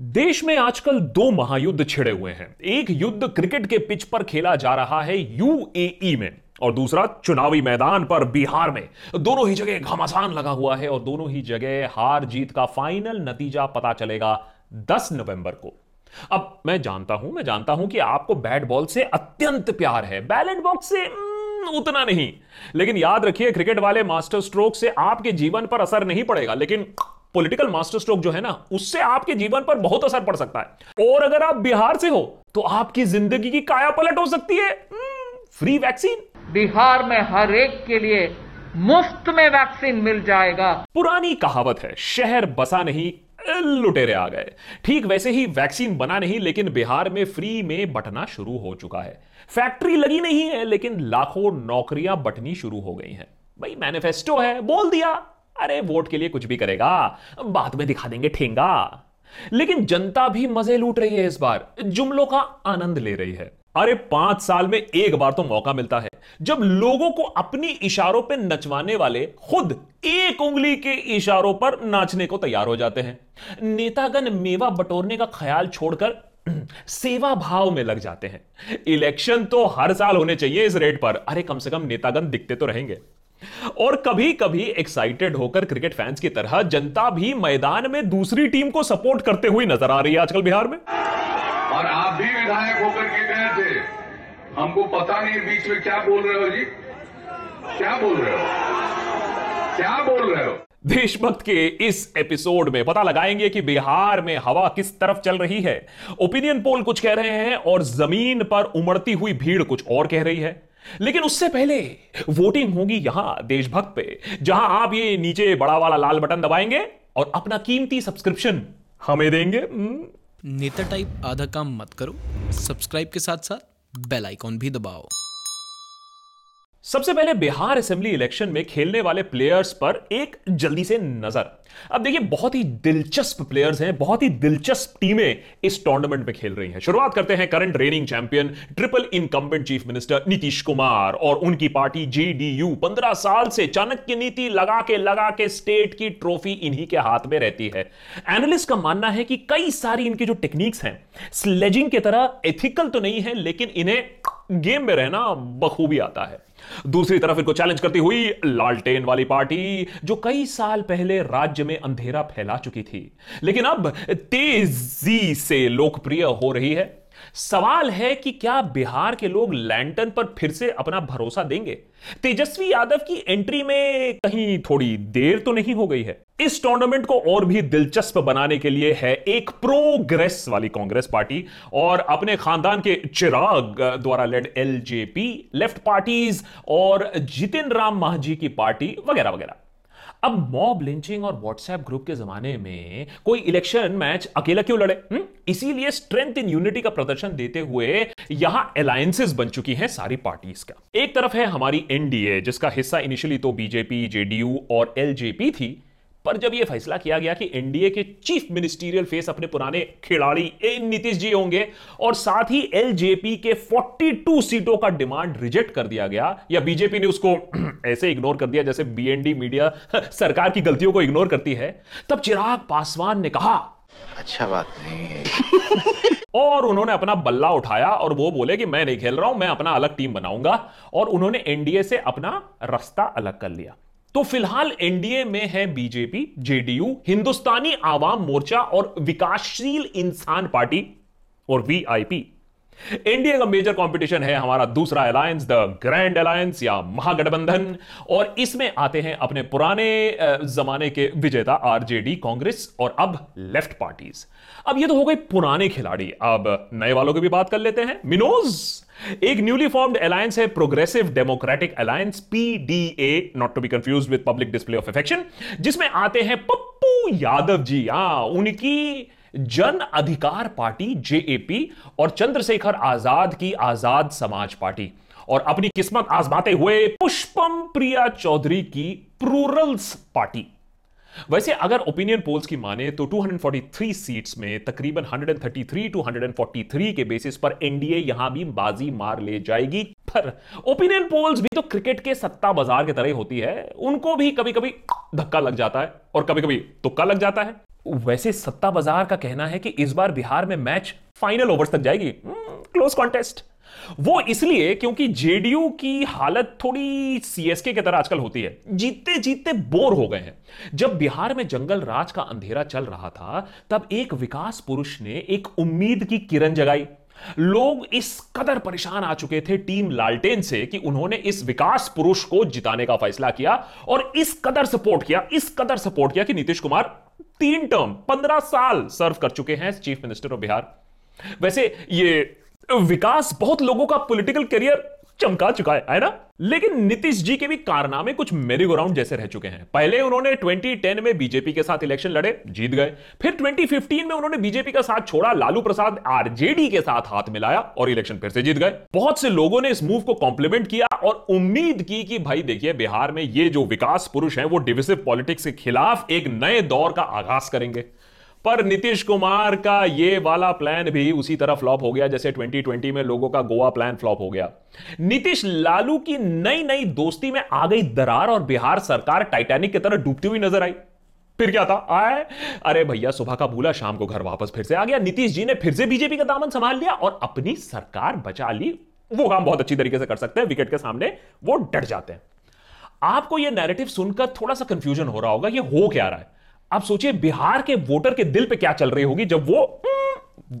देश में आजकल दो महायुद्ध छिड़े हुए हैं। एक युद्ध क्रिकेट के पिच पर खेला जा रहा है यूएई में और दूसरा चुनावी मैदान पर बिहार में। दोनों ही जगह घमासान लगा हुआ है और दोनों ही जगह हार जीत का फाइनल नतीजा पता चलेगा 10 नवंबर को। अब मैं जानता हूँ, मैं जानता हूँ कि आपको बैट बॉल से अत्यंत प्यार है। बैलेट बॉक्स से उतना नहीं। लेकिन याद रखिए, क्रिकेट वाले मास्टर स्ट्रोक से आपके जीवन पर असर नहीं पड़ेगा, लेकिन पॉलिटिकल मास्टर स्ट्रोक जो है ना उससे आपके जीवन पर बहुत असर पड़ सकता है। और अगर आप बिहार से हो तो आपकी ज़िंदगी की काया पलट हो सकती है। फ्री hmm, वैक्सीन बिहार में हर एक के लिए मुफ़्त में वैक्सीन मिल जाएगा। पुरानी कहावत है शहर बसा नहीं लुटेरे आ गए। ठीक वैसे ही वैक्सीन बना नहीं लेकिन बिहार में फ्री में बटना शुरू हो चुका है। फैक्ट्री लगी नहीं है लेकिन लाखों नौकरियाँ बटनी शुरू हो गई हैं। भाई मैनिफेस्टो है बोल दिया। अरे, वोट के लिए कुछ भी करेगा, बाद में दिखा देंगे ठेंगा। लेकिन जनता भी मज़े लूट रही है इस बार, जुमलों का आनंद ले रही है। अरे, पाँच साल में एक बार तो मौका मिलता है, जब लोगों को अपनी इशारों पर नचवाने वाले खुद एक उंगली के इशारों पर नाचने को तैयार हो जाते हैं। नेतागण मेवा बटोरने का ख्याल छोड़कर सेवा भाव में लग जाते हैं। इलेक्शन तो हर साल होने चाहिए इस रेट पर। अरे, कम से कम नेतागण दिखते तो रहेंगे। और कभी कभी एक्साइटेड होकर क्रिकेट फैंस की तरह जनता भी मैदान में दूसरी टीम को सपोर्ट करते हुए नज़र आ रही है आजकल बिहार में। और आप भी विधायक होकर के गए थे। हमको पता नहीं बीच में क्या बोल रहे हो जी। क्या बोल रहे हो? क्या बोल रहे हो? देशभक्त के इस एपिसोड में पता लगाएँगे कि बिहार में हवा किस तरफ़ चल रही है। ओपिनियन पोल कुछ कह रहे हैं और ज़मीन पर उमड़ती हुई भीड़ कुछ और कह रही है। लेकिन उससे पहले वोटिंग होगी यहाँ देशभक्त पे, जहाँ आप ये नीचे बड़ा वाला लाल बटन दबाएँगे और अपना कीमती सब्सक्रिप्शन हमें देंगे हम्म। नेता टाइप आधा काम मत करो सब्सक्राइब के साथ साथ बेल आइकॉन भी दबाओ सबसे पहले बिहार असेंबली इलेक्शन में खेलने वाले प्लेयर्स पर एक जल्दी से नज़र। अब देखिए, बहुत ही दिलचस्प प्लेयर्स हैं, बहुत ही दिलचस्प टीमें इस टूर्नामेंट में खेल रही हैं। शुरुआत करते हैं current reigning champion triple incumbent chief minister Nitish Kumar और उनकी पार्टी जेडीयू पंद्रह साल से चाणक्य नीति लगा के लगा के स्टेट की ट्रॉफी इन्हीं के हाथ में रहती है। एनालिस्ट का मानना है कि कई सारी इनकी जो टेक्निक्स हैं स्लेजिंग की तरह एथिकल तो नहीं है, लेकिन इन्हें गेम में रहना बखूबी आता है। दूसरी तरफ़ इनको चैलेंज करती हुई लालटेन वाली पार्टी, जो कई साल पहले राज्य में अंधेरा फैला चुकी थी। लेकिन अब तेज़ी से लोकप्रिय हो रही है। सवाल है कि क्या बिहार के लोग लैंटन पर फिर से अपना भरोसा देंगे? तेजस्वी यादव की एंट्री में कहीं थोड़ी देर तो नहीं हो गई है। इस टूर्नामेंट को और भी दिलचस्प बनाने के लिए है एक प्रोग्रेस वाली कांग्रेस पार्टी और अपने खानदान के चिराग द्वारा लेड एलजेपी लेफ़्ट पार्टीज़ और जितिन राम मांझी की पार्टी वगैरह वगैरह। अब मॉब लिंचिंग और व्हाट्सएप ग्रुप के जमाने में कोई इलेक्शन मैच अकेला क्यों लड़े हम्म? इसीलिए स्ट्रेंथ इन यूनिटी का प्रदर्शन देते हुए यहाँ अलायंसेस बन चुकी हैं सारी पार्टीज़ का एक तरफ़ है हमारी एनडीए जिसका हिस्सा इनिशियली तो बीजेपी जेडीयू और एलजेपी थी पर जब यह फैसला किया गया कि एनडीए के चीफ मिनिस्टीरियल फेस अपने पुराने खिलाड़ी ए नीतीश जी होंगे और साथ ही एलजेपी के 42 सीटों का डिमांड रिजेक्ट कर दिया गया या बीजेपी ने उसको ऐसे इग्नोर कर दिया जैसे बीएनडी मीडिया सरकार की गलतियों को इग्नोर करती है। तब चिराग पासवान ने कहा अच्छा बात नहीं है। और उन्होंने अपना बल्ला उठाया और वो बोले कि मैं नहीं खेल रहा हूँ मैं अपना अलग टीम बनाऊँगा। और उन्होंने एनडीए से अपना रास्ता अलग कर लिया। तो फ़िलहाल एनडीए में है बीजेपी, जेडीयू, हिंदुस्तानी आवाम मोर्चा और विकासशील इंसान पार्टी और वीआईपी। एनडीए का मेजर कंपटीशन है हमारा दूसरा अलायंस द ग्रैंड अलायंस या महागठबंधन। और इसमें आते हैं अपने पुराने जमाने के विजेता आरजेडी कांग्रेस और अब लेफ़्ट पार्टीज़ अब ये तो हो गए पुराने खिलाड़ी। अब नए वालों की भी बात कर लेते हैं। मिनोज एक न्यूली फॉर्म्ड अलायंस है progressive democratic alliance PDA not to be confuse with public display of affection जिसमें आते हैं पप्पू यादव जी। हाँ उनकी जन अधिकार पार्टी, जेएपी, और चंद्रशेखर आज़ाद की आज़ाद समाज पार्टी। और अपनी किस्मत आजमाते हुए पुष्पम प्रिया चौधरी की प्रूरल्स पार्टी। वैसे अगर ओपिनियन पोल्स की माने तो 243 सीट्स में तकरीबन 133 टू 143 के बेसिस पर एनडीए यहाँ भी बाजी मार ले जाएगी। पर ओपिनियन पोल्स भी तो क्रिकेट के सत्ता बाज़ार की तरह होती है। उनको भी कभी कभी धक्का लग जाता है और कभी कभी तुक्का लग जाता है। वैसे सत्ता बाज़ार का कहना है कि इस बार बिहार में मैच फाइनल ओवर्स तक जाएगी। क्लोज कॉन्टेस्ट वो इसलिए क्योंकि जेडीयू की हालत थोड़ी सीएसके की तरह आजकल होती है। जीतते जीतते बोर हो गए हैं। जब बिहार में जंगल राज का अंधेरा चल रहा था, तब एक विकास पुरुष ने एक उम्मीद की किरण जगाई। लोग इस कदर परेशान आ चुके थे टीम लालटेन से कि उन्होंने इस विकास पुरुष को जिताने का फैसला किया और इस कदर सपोर्ट किया, इस कदर सपोर्ट किया कि नीतीश कुमार तीन टर्म पंद्रह साल सर्व कर चुके हैं चीफ मिनिस्टर ऑफ़ बिहार वैसे ये विकास बहुत लोगों का पॉलिटिकल करियर चमका चुका है है ना? लेकिन नीतीश जी के भी कारनामे कुछ मेरी ग्राउंड जैसे रह चुके हैं। पहले उन्होंने 2010 में बीजेपी के साथ इलेक्शन लड़े, जीत गए। फिर 2015 में उन्होंने बीजेपी का साथ छोड़ा, लालू प्रसाद आरजेडी के साथ हाथ मिलाया और इलेक्शन फिर से जीत गए। बहुत से लोगों ने इस मूव को कॉम्प्लीमेंट किया और उम्मीद की कि भाई देखिए, बिहार में ये जो विकास पुरुष है, वो डिविसिव पॉलिटिक्स के खिलाफ एक नए दौर का आगाज़ करेंगे। पर नीतीश कुमार का ये वाला प्लान भी उसी तरह फ्लॉप हो गया, जैसे 2020 में लोगों का गोवा प्लान फ्लॉप हो गया। नीतीश लालू की नई नई दोस्ती में आ गई दरार और बिहार सरकार टाइटैनिक की तरह डूबती हुई नज़र आई। फिर क्या था? आए, अरे भैया, सुबह का भूला शाम को घर वापस फिर से आ गया। नीतीश जी ने फिर से बीजेपी का दामन संभाल लिया और अपनी सरकार बचा ली। वो काम बहुत अच्छी तरीके से कर सकते हैं विकेट के सामने वो डट जाते हैं। आपको यह नैरेटिव सुनकर थोड़ा सा कंफ्यूजन हो रहा होगा, ये हो क्या रहा है? आप सोचिए बिहार के वोटर के दिल पे क्या चल रही होगी जब वो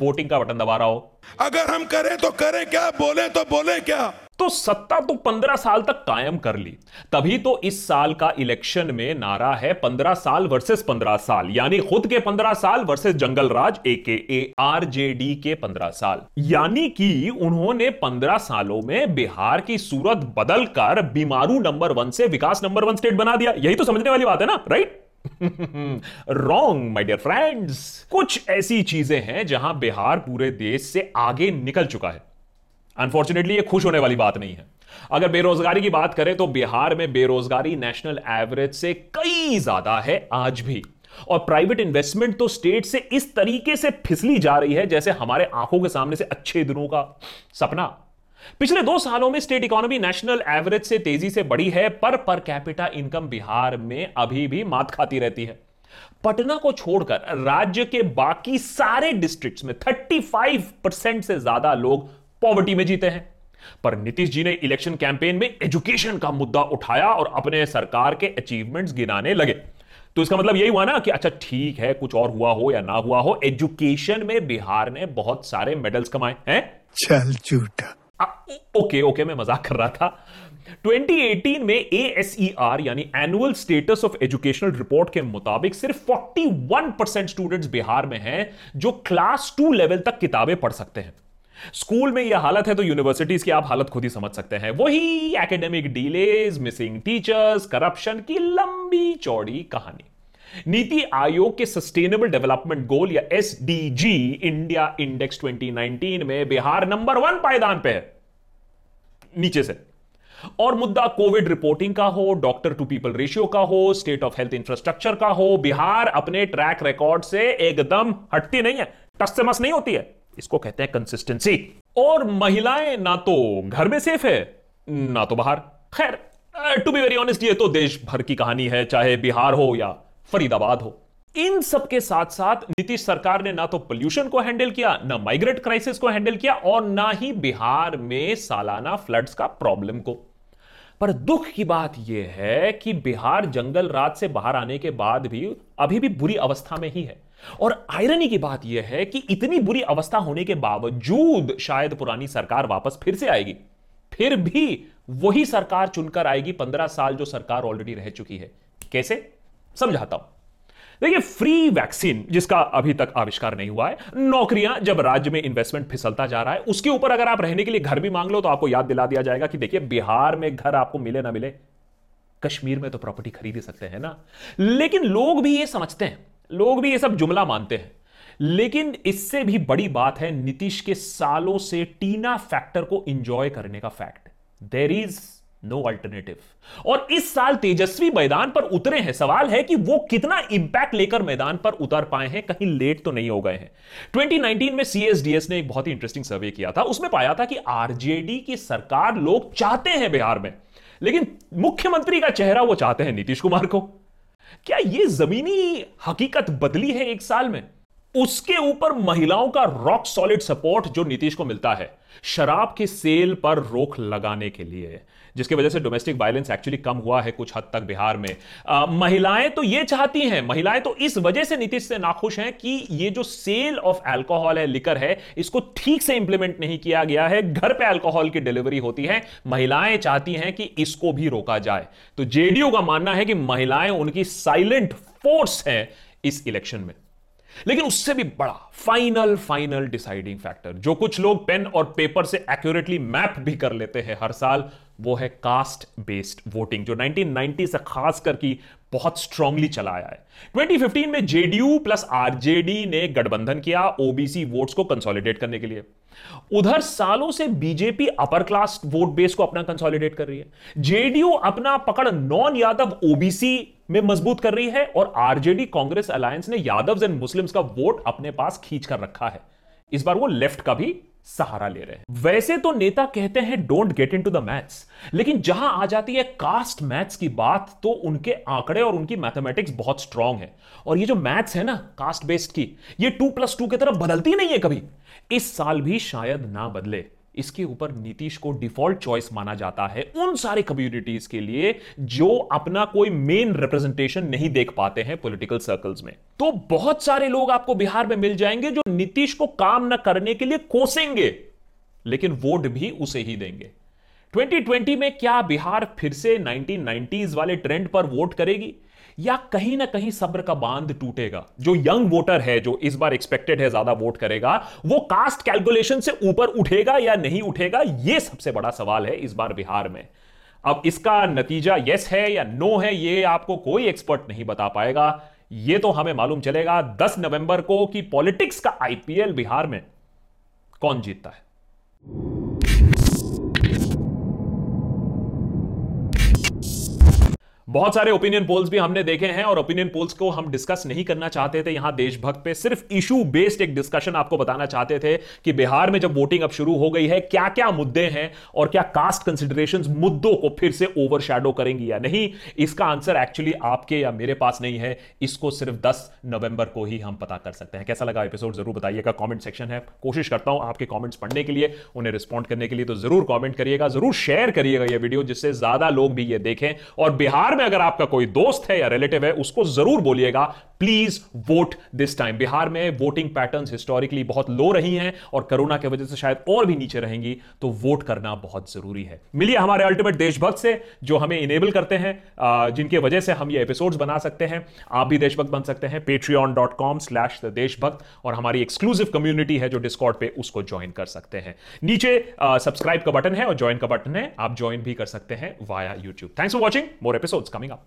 वोटिंग का बटन दबा रहा हो। अगर हम करें तो करें क्या बोले तो बोले क्या? तो सत्ता तो पंद्रह साल तक कायम कर ली। तभी तो इस साल का इलेक्शन में नारा है पंद्रह साल वर्सेस पंद्रह साल। यानी खुद के पंद्रह साल वर्सेस जंगल राज ए के ए आरजेडी के पंद्रह साल। यानी कि उन्होंने पंद्रह सालों में बिहार की सूरत बदलकर बीमारू नंबर वन से विकास नंबर वन स्टेट बना दिया। यही तो समझने वाली बात है ना right wrong my dear friends कुछ ऐसी चीज़ें हैं जहाँ बिहार पूरे देश से आगे निकल चुका है। अनफॉर्चुनेटली ये खुश होने वाली बात नहीं है। अगर बेरोजगारी की बात करें तो बिहार में बेरोजगारी नेशनल एवरेज से कई ज़्यादा है आज भी। और प्राइवेट इन्वेस्टमेंट तो स्टेट से इस तरीके से फिसली जा रही है जैसे हमारे आँखों के सामने से अच्छे दिनों का सपना। पिछले दो सालों में स्टेट इकोनॉमी नेशनल एवरेज से तेज़ी से बढ़ी है, पर पर कैपिटा इनकम बिहार में अभी भी मात खाती रहती है। पटना को छोड़कर राज्य के बाकी सारे डिस्ट्रिक्ट्स में 35 परसेंट से ज़्यादा लोग पॉवर्टी में जीते हैं। पर नीतीश जी ने इलेक्शन कैंपेन में एजुकेशन का मुद्दा उठाया और अपने सरकार के अचीवमेंट्स गिनाने लगे। तो इसका मतलब यही हुआ ना कि अच्छा ठीक है, कुछ और हुआ हो या ना हुआ हो एजुकेशन में बिहार ने बहुत सारे मेडल्स कमाए, हैं? चल झूठा। ओके ओके मैं मज़ाक कर रहा था। 2018 में ए यानी annual status of educational report के मुताबिक सिर्फ़ 41 परसेंट स्टूडेंट्स बिहार में हैं जो क्लास टू लेवल तक किताबें पढ़ सकते हैं। स्कूल में यह हालत है तो यूनिवर्सिटीज की आप हालत खुद ही समझ सकते हैं। वही academic delays missing teachers corruption की लंबी चौड़ी कहानी। नीति आयोग के सस्टेनेबल डेवलपमेंट गोल या एस इंडिया इंडेक्स 2019 में बिहार नंबर वन पायदान पे है। नीचे से। और मुद्दा कोविड रिपोर्टिंग का हो, डॉक्टर टू पीपल रेशियो का हो, स्टेट ऑफ़ हेल्थ इंफ्रास्ट्रक्चर का हो, बिहार अपने ट्रैक रिकॉर्ड से एकदम हटती नहीं है टस से मस नहीं होती है। इसको कहते हैं कंसिस्टेंसी और महिलाएँ ना तो घर में सेफ़ है, ना तो बाहर। खैर टू बी वेरी ऑनेस्ट ये तो देश भर की कहानी है, चाहे बिहार हो या फरीदाबाद हो। इन सब के साथ साथ नीतीश सरकार ने ना तो पोल्यूशन को हैंडल किया, ना माइग्रेट क्राइसिस को हैंडल किया और ना ही बिहार में सालाना फ्लड्स का प्रॉब्लम को। पर दुख की बात यह है कि बिहार जंगल रात से बाहर आने के बाद भी अभी भी बुरी अवस्था में ही है। और आयरनी की बात यह है कि इतनी बुरी अवस्था होने के बावजूद शायद पुरानी सरकार वापस फिर से आएगी। फिर भी वही सरकार चुनकर आएगी, पंद्रह साल जो सरकार ऑलरेडी रह चुकी है। कैसे? समझाता हूँ। देखिए फ्री वैक्सीन जिसका अभी तक आविष्कार नहीं हुआ है, नौकरियाँ जब राज्य में इन्वेस्टमेंट फिसलता जा रहा है, उसके ऊपर अगर आप रहने के लिए घर भी मांग लो तो आपको याद दिला दिया जाएगा कि देखिए, बिहार में घर आपको मिले ना मिले, कश्मीर में तो प्रॉपर्टी खरीद ही सकते हैं ना। लेकिन लोग भी ये समझते हैं, लोग भी ये सब जुमला मानते हैं। लेकिन इससे भी बड़ी बात है, नीतीश के सालों से टीना फैक्टर को इंजॉय करने का fact there is no alternative और इस साल तेजस्वी मैदान पर उतरे हैं। सवाल है कि वो कितना इंपैक्ट लेकर मैदान पर उतर पाए हैं? कहीं लेट तो नहीं हो गए हैं। 2019 में सीएसडीएस ने एक बहुत ही इंटरेस्टिंग सर्वे किया था। उसमें पाया था कि आरजेडी की सरकार लोग चाहते हैं बिहार में, लेकिन मुख्यमंत्री का चेहरा वो चाहते हैं नीतीश कुमार को। क्या यह जमीनी हकीकत बदली है एक साल में? उसके ऊपर महिलाओं का रॉक सॉलिड सपोर्ट जो नीतीश को मिलता है, शराब के सेल पर रोक लगाने के लिए। जिसकी वजह से डोमेस्टिक वायलेंस एक्चुअली कम हुआ है कुछ हद तक बिहार में। आ, महिलाएँ तो ये चाहती हैं महिलाएँ तो इस वजह से नीतीश से नाखुश हैं कि ये जो सेल ऑफ़ एल्कोहल है लिकर है इसको ठीक से इंप्लीमेंट नहीं किया गया है। घर पे एल्कोहल की डिलीवरी होती है। महिलाएँ चाहती हैं कि इसको भी रोका जाए। तो जेडीयू का मानना है कि महिलाएँ उनकी साइलेंट फोर्स है इस इलेक्शन में। लेकिन उससे भी बड़ा फाइनल फाइनल डिसाइडिंग फैक्टर जो कुछ लोग पेन और पेपर से एक्यूरेटली मैप भी कर लेते हैं हर साल वो है कास्ट बेस्ड वोटिंग जो 1990 से खास की बहुत स्ट्रांगली चला आया है 2015 में जेडीयू प्लस आरजेडी ने गठबंधन किया ओबीसी वोट्स को कंसोलिडेट करने के लिए। उधर सालों से BJP upper class vote base को अपना कंसोलिडेट कर रही है। जेडीयू अपना पकड़ नॉन यादव ओबीसी में मज़बूत कर रही है और आरजेडी कांग्रेस अलायंस ने यादव एंड मुस्लिम्स का वोट अपने पास खींच कर रखा है। इस बार वो लेफ़्ट का भी सहारा ले रहे हैं। वैसे तो नेता कहते हैं don't get into the maths लेकिन जहाँ आ जाती है कास्ट मैथ्स की बात तो उनके आंकड़े और उनकी मैथमेटिक्स बहुत स्ट्रांग है। और ये जो मैथ्स है ना कास्ट बेस्ड की, ये टू प्लस टू की तरफ़ बदलती नहीं है कभी। इस साल भी शायद ना बदले। इसके ऊपर नीतीश को डिफ़ॉल्ट चॉइस माना जाता है उन सारे कम्युनिटीज के लिए जो अपना कोई मेन रिप्रेजेंटेशन नहीं देख पाते हैं पॉलिटिकल सर्कल्स में। तो बहुत सारे लोग आपको बिहार में मिल जाएँगे जो नीतीश को काम न करने के लिए कोसेंगे, लेकिन वोट भी उसे ही देंगे। 2020 में क्या बिहार फिर से 1990s वाले ट्रेंड पर वोट करेगी? या कहीं ना कहीं सब्र का बाँध टूटेगा। जो यंग वोटर है, जो इस बार एक्सपेक्टेड है, ज़्यादा वोट करेगा, वो कास्ट कैलकुलेशन से ऊपर उठेगा या नहीं उठेगा यह सबसे बड़ा सवाल है इस बार बिहार में। अब इसका नतीजा यस है या नो है, ये आपको कोई एक्सपर्ट नहीं बता पाएगा। ये तो हमें मालूम चलेगा 10 नवंबर को कि पॉलिटिक्स का आईपीएल बिहार में कौन जीतता है? बहुत सारे ओपिनियन पोल्स भी हमने देखे हैं और ओपिनियन पोल्स को हम डिस्कस नहीं करना चाहते थे। यहाँ देशभक्त पे सिर्फ़ इशू बेस्ड एक डिस्कशन आपको बताना चाहते थे कि बिहार में जब वोटिंग अब शुरू हो गई है क्या क्या मुद्दे हैं और क्या कास्ट कंसिडरेशन मुद्दों को फिर से ओवर करेंगी या नहीं, इसका आंसर एक्चुअली आपके या मेरे पास नहीं है। इसको सिर्फ़ दस नवंबर को ही हम पता कर सकते हैं। कैसा लगा एपिसोड ज़रूर बताइएगा। कॉमेंट सेक्शन है। कोशिश करता हूँ आपके कॉमेंट्स पढ़ने के लिए, उन्हें रिस्पॉन्ड करने के लिए तो ज़रूर कॉमेंट करिएगा, ज़रूर शेयर करिएगा यह वीडियो जिससे ज़्यादा लोग भी ये देखें। और बिहार में अगर आपका कोई दोस्त है या रिलेटिव है, उसको ज़रूर बोलिएगा please vote this time Bihar में वोटिंग पैटर्न्स हिस्टोरिकली बहुत लो रही हैं और कोरोना की वजह से शायद और भी नीचे रहेंगी तो वोट करना बहुत ज़रूरी है। मिलिए हमारे अल्टीमेट देशभक्त से, जो हमें इनेबल करते हैं जिनके वजह से हम ये एपिसोड्स बना सकते हैं। आप भी देशभक्त बन सकते हैं Patreon dot com slash the Deshbhakt और हमारी एक्सक्लूसिव कम्युनिटी है जो डिस्कॉर्ड पे उसको ज्वाइन कर सकते हैं। नीचे सब्सक्राइब का बटन है और ज्वाइन का बटन है, आप ज्वाइन भी कर सकते हैं via YouTube thanks for watching more episodes coming up.